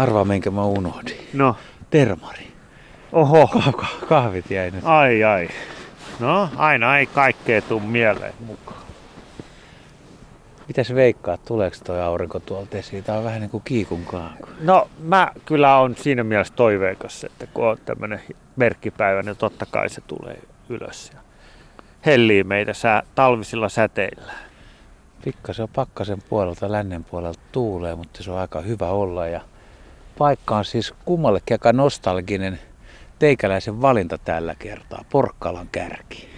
Arvaa, minkä mä unohdin. No, Termari. oho. Kah- kahvit jäi nyt. Ai ai. No, aina ei kaikkea tuu mieleen mukaan. Mitäs veikkaat, tuleeko toi aurinko tuolta esiin? Tää on vähän niin kuin kiikun kaaku. No, mä kyllä on siinä mielessä toiveikas, että kun on tämmönen merkkipäivä, niin totta kai se tulee ylös. Ja hellii meitä sää, talvisilla säteillä. Pikkasen on pakkasen puolelta, lännen puolelta tuulee, mutta se on aika hyvä olla. Ja paikka on siis kummallekin aika nostalginen teikäläisen valinta tällä kertaa, Porkkalan kärki.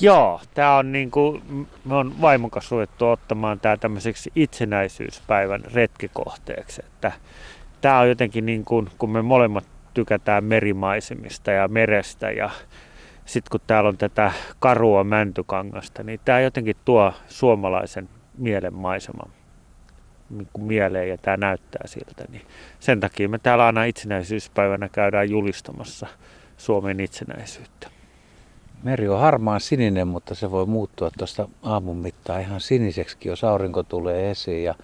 Joo, tää on niinku, me on vaimokas ruvettu ottamaan tää tämmöiseksi itsenäisyyspäivän retkikohteeksi. Että tää on jotenkin niin kuin, kun me molemmat tykätään merimaisemista ja merestä ja sitten kun täällä on tätä karua mäntykangasta, niin tämä jotenkin tuo suomalaisen mielen maiseman niin kuin mieleen ja tämä näyttää siltä. Niin sen takia me täällä aina itsenäisyyspäivänä käydään julistamassa Suomen itsenäisyyttä. Meri on harmaan sininen, mutta se voi muuttua tuosta aamun mittaan ihan siniseksi, jos aurinko tulee esiin. Ja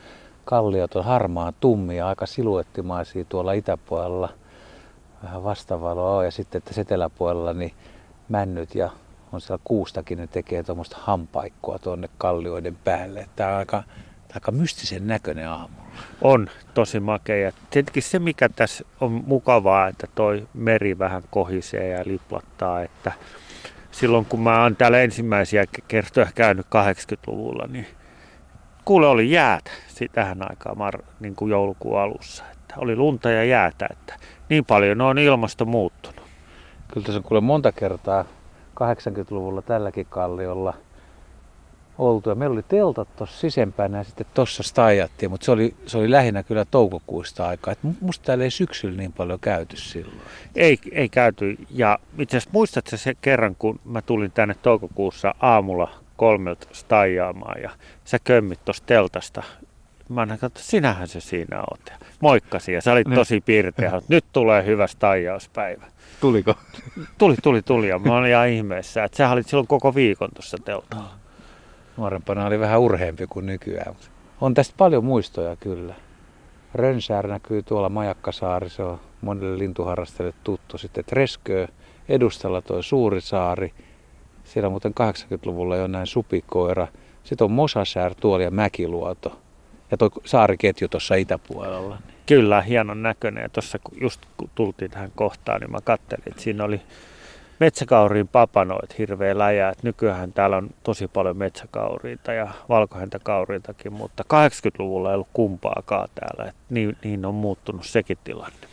kalliot on harmaa tummia, aika siluettimaisia tuolla itäpuolella. Vähän vastavaloa on ja sitten että eteläpuolella niin männyt ja on siellä kuustakin, ne tekee tuommoista hampaikkoa tuonne kallioiden päälle. Tämä on aika, aika mystisen näköinen aamu. On tosi makea. Ja tietenkin se, mikä tässä on mukavaa, että toi meri vähän kohisee ja liplattaa, että silloin kun mä oon täällä ensimmäisiä kertoja käynyt 80-luvulla, niin kuule oli jäätä tähän aikaan mar, niin kuin joulukuun alussa. Että oli lunta ja jäätä, että niin paljon on ilmasto muuttunut. Kyllä tässä on kuule monta kertaa 80-luvulla tälläkin kalliolla oltu. Ja meillä oli teltat tuossa sisempänä ja sitten tuossa staijattiin, mutta se oli, se oli lähinnä kyllä toukokuista aikaa. Et musta täällä ei syksyllä niin paljon käyty silloin. Ei, ei käyty. Ja itse asiassa muistatko se kerran, kun mä tulin tänne toukokuussa aamulla kolmelta staijaamaan ja sä kömmit tuosta teltasta. Mä annan että sinähän se siinä oot. Ja moikkasin ja sä olit tosi piirteä. Nyt tulee hyvä staijauspäivä. Tuliko? Tuli, tuli, tuli. Ja mä olin ihan ihmeessä, että sä olit silloin koko viikon tuossa teltalla. Nuorempana oli vähän urheampi kuin nykyään. On tästä paljon muistoja kyllä. Rönsäär näkyy tuolla Majakkasaari, se on monille lintuharrastajille tuttu. Sitten Tresköö, edustalla tuo suuri saari. Siellä muuten 80-luvulla jo näin supikoira. Sitten on Mosasär tuolla ja Mäkiluoto. Ja tuo saariketju tuossa itäpuolella. Kyllä, hienon näköinen. Ja tuossa just kun tultiin tähän kohtaan, niin mä katselin, että siinä oli metsäkauriin papanoit hirveä läjä. Et nykyään täällä on tosi paljon metsäkauriita ja valkohäntäkauriitakin, mutta 80-luvulla ei ollut kumpaakaan täällä. Et niin, niin on muuttunut sekin tilanne.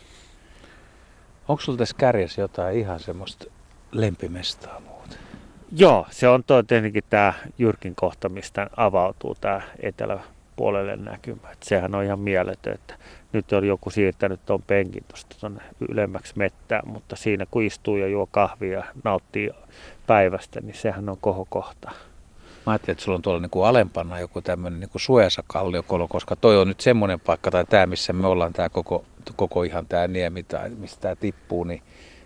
Onko sulla tässä kärjessä jotain ihan semmoista lempimestaa muuten? Joo, se on tietenkin tämä Jyrkin kohta, mistä avautuu tämä eteläpuolelle näkymä. Et sehän on ihan mieletön, että nyt on joku siirtänyt tuon penkin tuosta tuonne ylemmäksi mettään, mutta siinä kun istuu ja juo kahvia ja nauttii päivästä, niin sehän on kohokohta. Mä ajattelin, että sulla on tuolla niin kuin alempana joku tämmöinen niin kuin suojassa kalliokolo, koska toi on nyt semmoinen paikka, tai tämä, missä me ollaan, tämä koko, koko ihan tämä niemi, tai mistä tämä tippuu, niin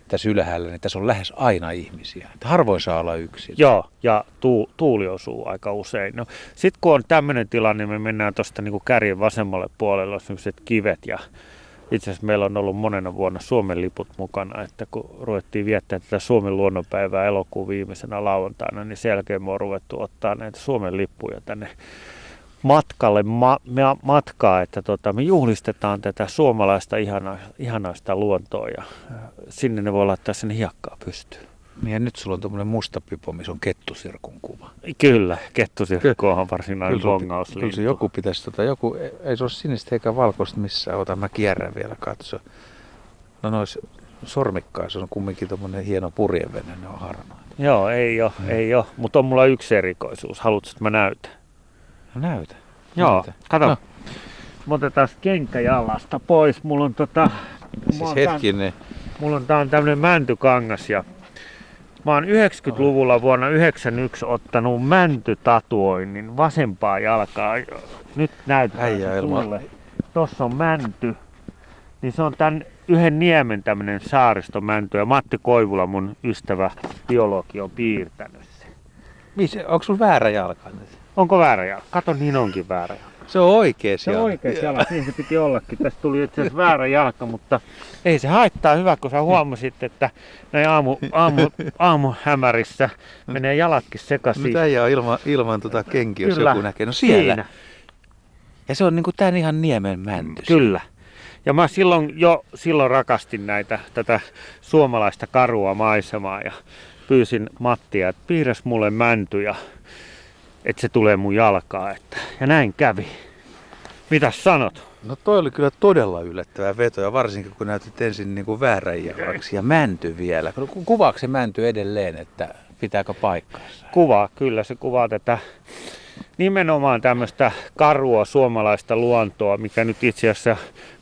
tässä ylhäällä, niin tässä on lähes aina ihmisiä. Että harvoin saa olla yksin. Joo, ja tuu, tuuli osuu aika usein. No, Sitten kun on tämmöinen tilanne, niin me mennään tuosta niin kärjen vasemmalle puolelle, on kivet ja itse asiassa meillä on ollut monena vuonna Suomen liput mukana, että kun ruvettiin viettää tätä Suomen luonnonpäivää elokuun viimeisenä lauantaina, niin sen jälkeen me on ruvettu ottaa näitä Suomen lippuja tänne matkalle ma, matkaa, että tota, me juhlistetaan tätä suomalaista ihana, ihanaista luontoa ja sinne ne voi laittaa sen hiekkaa pystyyn. Niin ja nyt sulla on tuommoinen musta pipo, missä on kettusirkun kuva. Kyllä, kettusirkku on varsinainen bongaus. Kyllä se joku pitäisi, tota, joku, ei se ole sinistä eikä valkoista missään, ota mä kierrän vielä katso. No nois sormikkaissa on kumminkin tuommoinen hieno purjevene, ne on harmaa. Joo, ei ole, ei ole, mutta on mulla yksi erikoisuus. Haluatko, että mä näytän? No näytä. Joo, näytä. kato. No. Mä otetaan kenkä jalasta pois. Mulla on tota... Siis hetkinen. mulla on tää on tämmönen mäntykangas ja Mä oon 90-luvulla vuonna 91 ottanut mäntytatuoinnin vasempaa jalkaa. Nyt näytetään sulle. Tossa on mänty. Niin se on tän yhden niemen tämmönen saaristomänty ja Matti Koivula, mun ystävä biologi, on piirtänyt se. Missä, onko sulla väärä jalka? Onko väärä jalka? Kato, niin onkin väärä jalka. Se on oikea Se on oikea jalka, niin se piti ollakin. Tästä tuli itse asiassa väärä jalka, mutta ei se haittaa. Hyvä, kun sä huomasit, että näin aamu, aamu, aamuhämärissä menee jalatkin sekaisin. Mitä ei ole ilman, ilman tota kenkiä, jos Kyllä. joku näkee? No siellä. Siinä. Ja se on niinku tän ihan niemen mänty. Kyllä. Ja mä silloin jo silloin rakastin näitä, tätä suomalaista karua maisemaa ja pyysin Mattia, että piirräs mulle mänty ja että se tulee mun jalkaa. Että, ja näin kävi. Mitäs sanot? No toi oli kyllä todella yllättävä veto ja varsinkin kun näytit ensin niinku väärän jalaksi ja mänty vielä. Ku- Kuvaako se mänty edelleen, että pitääkö paikkaansa? Kuvaa, kyllä se kuvaa tätä nimenomaan tämmöistä karua suomalaista luontoa, mikä nyt itse asiassa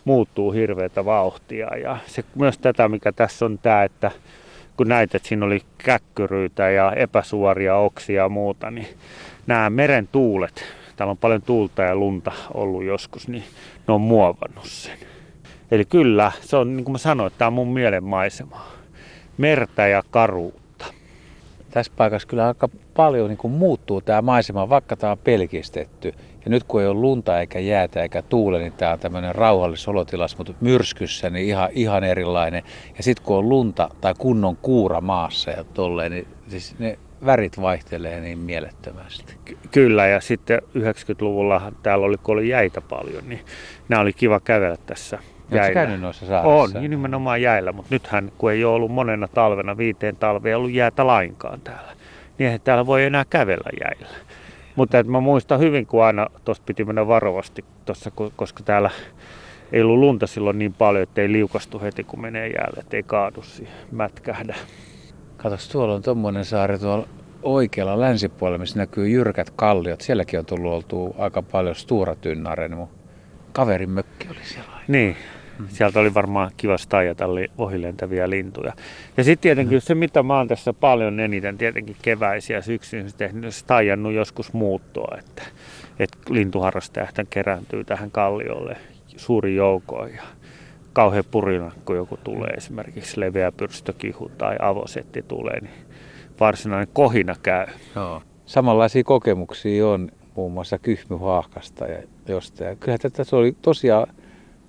muuttuu hirveätä vauhtia. Ja se, myös tätä, mikä tässä on tämä, että kun näit, että siinä oli käkkyryitä ja epäsuoria oksia ja muuta, niin nämä meren tuulet, täällä on paljon tuulta ja lunta ollut joskus, niin ne on muovannut sen. Eli kyllä, se on niin kuin mä sanoin, että tämä on mun mielen maisemaa. Mertä ja karuutta. Tässä paikassa kyllä aika paljon niin muuttuu tämä maisema, vaikka tämä on pelkistetty. Ja nyt kun ei ole lunta eikä jäätä eikä tuule, niin tämä on tämmöinen rauhallis olotilas, mutta myrskyssä niin ihan, ihan erilainen. Ja sitten kun on lunta tai kunnon kuura maassa ja tolleen, niin siis ne värit vaihtelee niin mielettömästi. Ky- Kyllä, ja sitten 90-luvulla täällä oli, kun oli jäitä paljon, niin nämä oli kiva kävellä tässä jäillä. käynyt noissa saarissa? On, niin nimenomaan jäillä, mutta nythän kun ei ole ollut monena talvena, viiteen talveen ollut jäätä lainkaan täällä, niin eihän täällä voi enää kävellä jäillä. Mutta et mä muistan hyvin, kun aina tuosta piti mennä varovasti, tossa, ko- koska täällä ei ollut lunta silloin niin paljon, että ei liukastu heti kun menee jäälle, ettei kaadu siihen, mätkähdä. Katos, tuolla on tommonen saari tuolla oikealla länsipuolella, missä näkyy jyrkät kalliot. Sielläkin on tullut oltua aika paljon Stuuratynnaren. Mun kaverin mökki oli siellä. Niin, sieltä oli varmaan kiva staijata ohilentäviä lintuja. Ja sitten tietenkin se, mitä mä oon tässä paljon eniten, tietenkin keväisiä syksyisin tehnyt, staijannut joskus muuttoa, että, että lintuharrastajat kerääntyy tähän kalliolle suuri joukko ja kauhean purina, kun joku tulee esimerkiksi leveä pyrstökihu tai avosetti tulee, niin varsinainen kohina käy. Joo. Samanlaisia kokemuksia on muun muassa kyhmyhaahkasta ja jostain. Kyllä tätä se oli tosiaan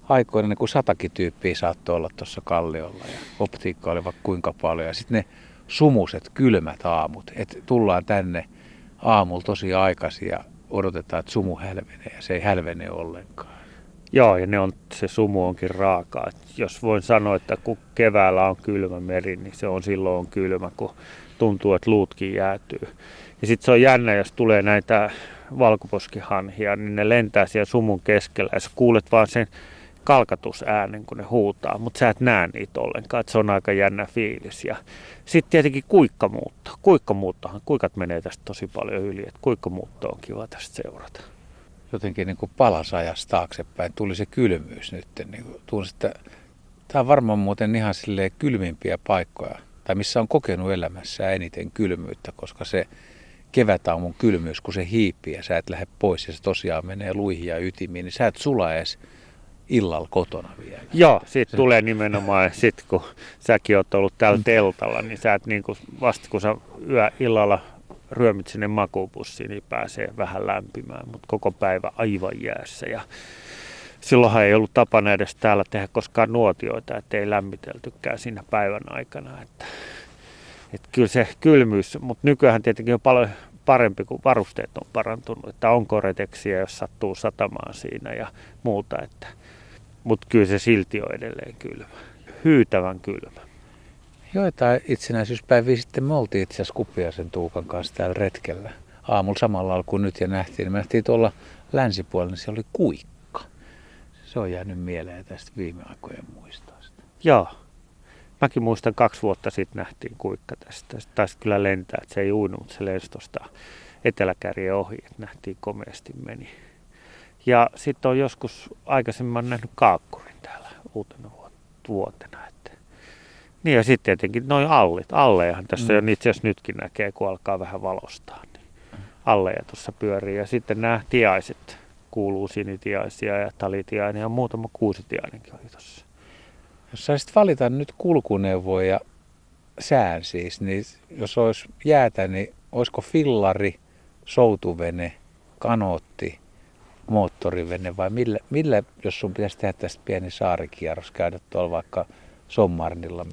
aikoina, niin kuin satakin tyyppiä saattoi olla tuossa kalliolla ja optiikka oli vaikka kuinka paljon. Ja sitten ne sumuset, kylmät aamut, että tullaan tänne aamulla tosi aikaisin ja odotetaan, että sumu hälvenee ja se ei hälvene ollenkaan. Joo, ja ne on, se sumu onkin raakaa. Jos voin sanoa, että kun keväällä on kylmä meri, niin se on silloin on kylmä, kun tuntuu, että luutkin jäätyy. Ja sitten se on jännä, jos tulee näitä valkoposkihanhia, niin ne lentää siellä sumun keskellä ja sä kuulet vaan sen kalkatusäänen, kun ne huutaa, mutta sä et näe niitä ollenkaan, että se on aika jännä fiilis. Ja sitten tietenkin kuikkamuutto. Kuikkamuuttohan, kuikat menee tästä tosi paljon yli, että kuikkamuutto on kiva tästä seurata. jotenkin niin kuin palas ajasta taaksepäin. Tuli se kylmyys nyt. Niin kuin tunsin, että tämä on varmaan muuten ihan silleen kylmimpiä paikkoja. Tai missä on kokenut elämässä eniten kylmyyttä, koska se kevätaamun kylmyys, kun se hiipii ja sä et lähde pois ja se tosiaan menee luihin ja ytimiin, niin sä et sula edes illalla kotona vielä. Joo, siitä tulee nimenomaan, sit kun säkin oot ollut täällä teltalla, niin sä et niin kuin, vasta kun sä yö illalla ryömit sinne makuupussiin, niin pääsee vähän lämpimään, mutta koko päivä aivan jäässä. Ja silloinhan ei ollut tapana edes täällä tehdä koskaan nuotioita, ettei lämmiteltykään siinä päivän aikana. Että, että kyllä se kylmyys, mutta nykyään tietenkin on paljon parempi, kun varusteet on parantunut, että on koreteksiä, jos sattuu satamaan siinä ja muuta. Että, mutta kyllä se silti on edelleen kylmä. Hyytävän kylmä. Joitain itsenäisyyspäiviä sitten me oltiin itse asiassa Kupiaisen Tuukan kanssa täällä retkellä. Aamulla samalla lailla kuin nyt ja nähtiin. Me nähtiin tuolla länsipuolella, niin siellä oli kuikka. Se on jäänyt mieleen tästä viime aikojen muistoista. Joo. Mäkin muistan kaksi vuotta sitten nähtiin kuikka tästä. Taisi kyllä lentää, että se ei uinut, mutta se lensi tuosta eteläkärjen ohi, että nähtiin komeasti meni. Ja sitten on joskus aikaisemmin nähnyt kaakkurin täällä uutena vuot- vuotena. Että. Niin ja sitten tietenkin noin allit. Allejahan tässä Mm. mm. itse asiassa nytkin näkee, kun alkaa vähän valostaa. Niin alleja tuossa pyörii. Ja sitten nämä tiaiset kuuluu sinitiaisia ja talitiainen ja muutama kuusitiainenkin oli tuossa. Jos saisit valita nyt kulkuneuvoja ja sään siis, niin jos olisi jäätä, niin olisiko fillari, soutuvene, kanootti moottorivene vai millä, millä, jos sun pitäisi tehdä tästä pieni saarikierros, käydä tuolla vaikka Sommarnilla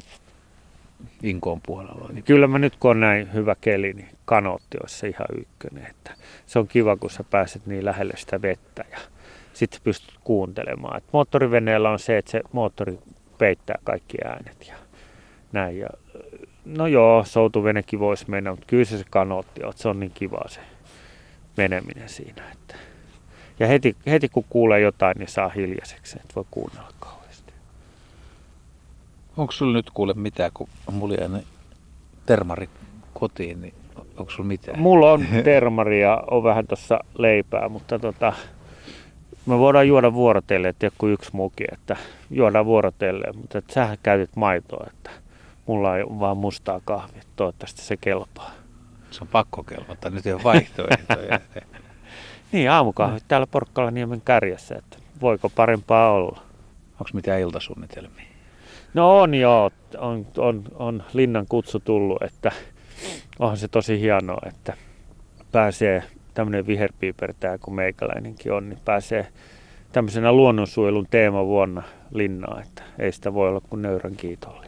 Inkoon puolella? Niin... Kyllä mä nyt kun on näin hyvä keli, niin kanootti olisi se ihan ykkönen. Että se on kiva, kun sä pääset niin lähelle sitä vettä ja sitten pystyt kuuntelemaan. Et moottoriveneellä on se, että se moottori peittää kaikki äänet ja näin. Ja, no joo, soutuvenekin voisi mennä, mutta kyllä se, se kanootti on, se on niin kiva se meneminen siinä. Että. Ja heti, heti kun kuulee jotain, niin saa hiljaiseksi, että voi kuunnella kauheasti. Onko sulla nyt kuule mitään, kun mulla jäi termari kotiin, niin onko sulla mitään? Mulla on termari ja on vähän tuossa leipää, mutta tota, me voidaan juoda vuorotelle, että joku yksi muki, että juodaan vuorotelle, mutta että sähän käytit maitoa, että mulla ei vaan mustaa kahvia, toivottavasti se kelpaa. Se on pakko kelpata, nyt ei ole vaihtoehtoja. niin, aamukahvi täällä Porkkalaniemen kärjessä, että voiko parempaa olla. Onko mitään iltasuunnitelmia? No on joo, on, on, on linnan kutsu tullut, että onhan se tosi hienoa, että pääsee tämmöinen viherpiipertää kuin meikäläinenkin on, niin pääsee tämmöisenä luonnonsuojelun teemavuonna linnaan, että ei sitä voi olla kuin nöyrän kiitollinen.